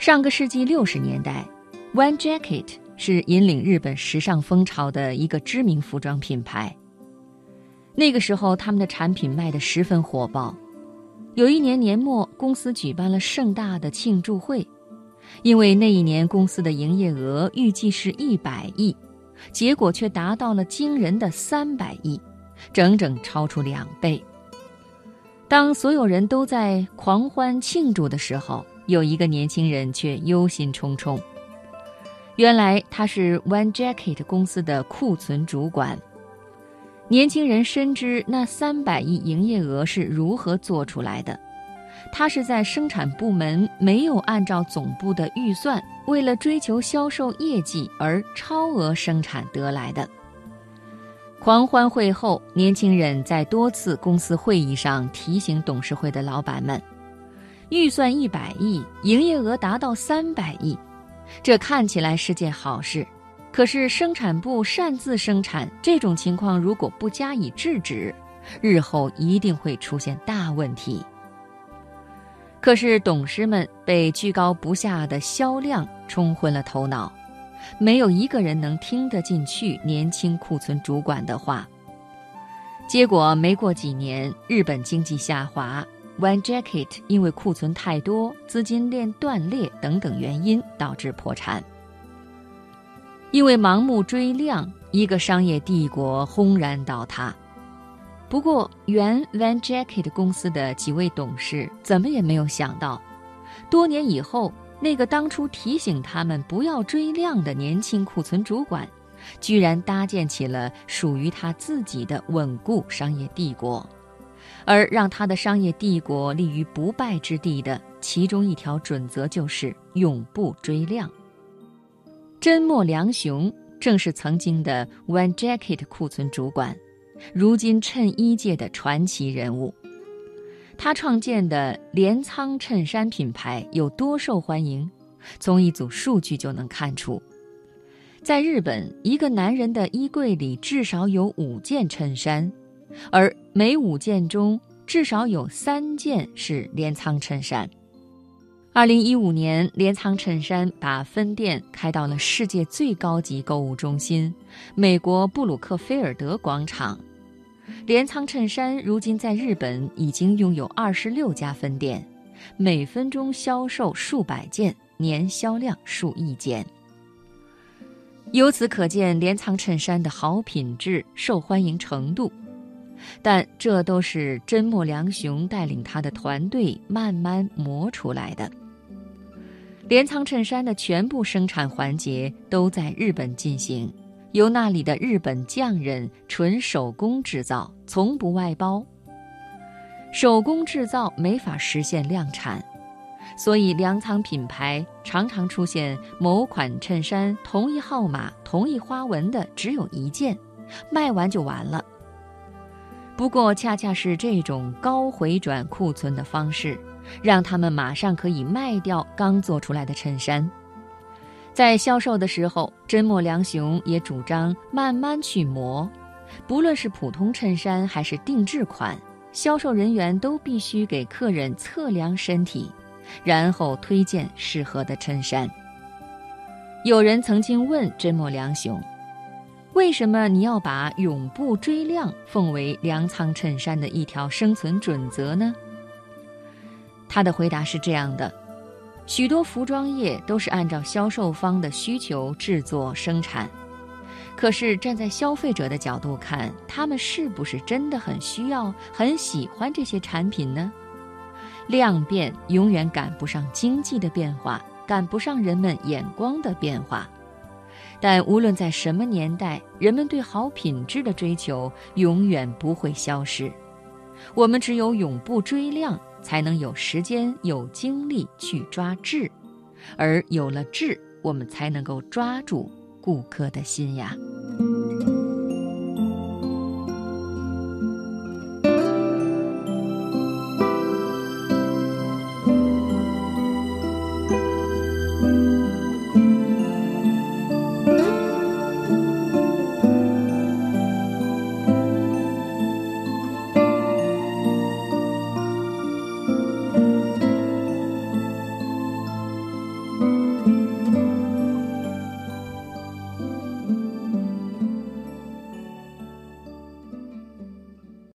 上个世纪六十年代，One Jacket 是引领日本时尚风潮的一个知名服装品牌。那个时候，他们的产品卖得十分火爆。有一年年末，公司举办了盛大的庆祝会，因为那一年公司的营业额预计是一百亿，结果却达到了惊人的三百亿，整整超出两倍。当所有人都在狂欢庆祝的时候，有一个年轻人却忧心忡忡。原来他是 One Jacket 公司的库存主管。年轻人深知那三百亿营业额是如何做出来的，他是在生产部门没有按照总部的预算，为了追求销售业绩而超额生产得来的。狂欢会后，年轻人在多次公司会议上提醒董事会的老板们。预算一百亿，营业额达到三百亿，这看起来是件好事。可是生产部擅自生产这种情况，如果不加以制止，日后一定会出现大问题。可是董事们被居高不下的销量冲昏了头脑，没有一个人能听得进去年轻库存主管的话。结果没过几年，日本经济下滑。One Jacket 因为库存太多、资金链断裂等等原因导致破产。因为盲目追量，一个商业帝国轰然倒塌。不过，原 One Jacket 公司的几位董事怎么也没有想到，多年以后，那个当初提醒他们不要追量的年轻库存主管，居然搭建起了属于他自己的稳固商业帝国。而让他的商业帝国立于不败之地的其中一条准则就是永不追量。真墨良雄正是曾经的 One Jacket 库存主管，如今衬衣界的传奇人物。他创建的镰仓衬衫品牌有多受欢迎，从一组数据就能看出。在日本，一个男人的衣柜里至少有五件衬衫。而每五件中至少有三件是镰仓衬衫。二零一五年，镰仓衬衫把分店开到了世界最高级购物中心——美国布鲁克菲尔德广场。镰仓衬衫如今在日本已经拥有二十六家分店，每分钟销售数百件，年销量数亿件。由此可见，镰仓衬衫的好品质、受欢迎程度。但这都是真木良雄带领他的团队慢慢磨出来的。镰仓衬衫的全部生产环节都在日本进行，由那里的日本匠人纯手工制造，从不外包。手工制造没法实现量产，所以粮仓品牌常常出现某款衬衫同一号码、同一花纹的只有一件，卖完就完了。不过，恰恰是这种高回转库存的方式，让他们马上可以卖掉刚做出来的衬衫。在销售的时候，真墨良雄也主张慢慢去磨，不论是普通衬衫还是定制款，销售人员都必须给客人测量身体，然后推荐适合的衬衫。有人曾经问真墨良雄。为什么你要把永不追量奉为粮仓衬衫的一条生存准则呢？他的回答是这样的：许多服装业都是按照销售方的需求制作生产，可是站在消费者的角度看，他们是不是真的很需要、很喜欢这些产品呢？量变永远赶不上经济的变化，赶不上人们眼光的变化。但无论在什么年代，人们对好品质的追求永远不会消失。我们只有永不追量，才能有时间、有精力去抓质，而有了质，我们才能够抓住顾客的心呀。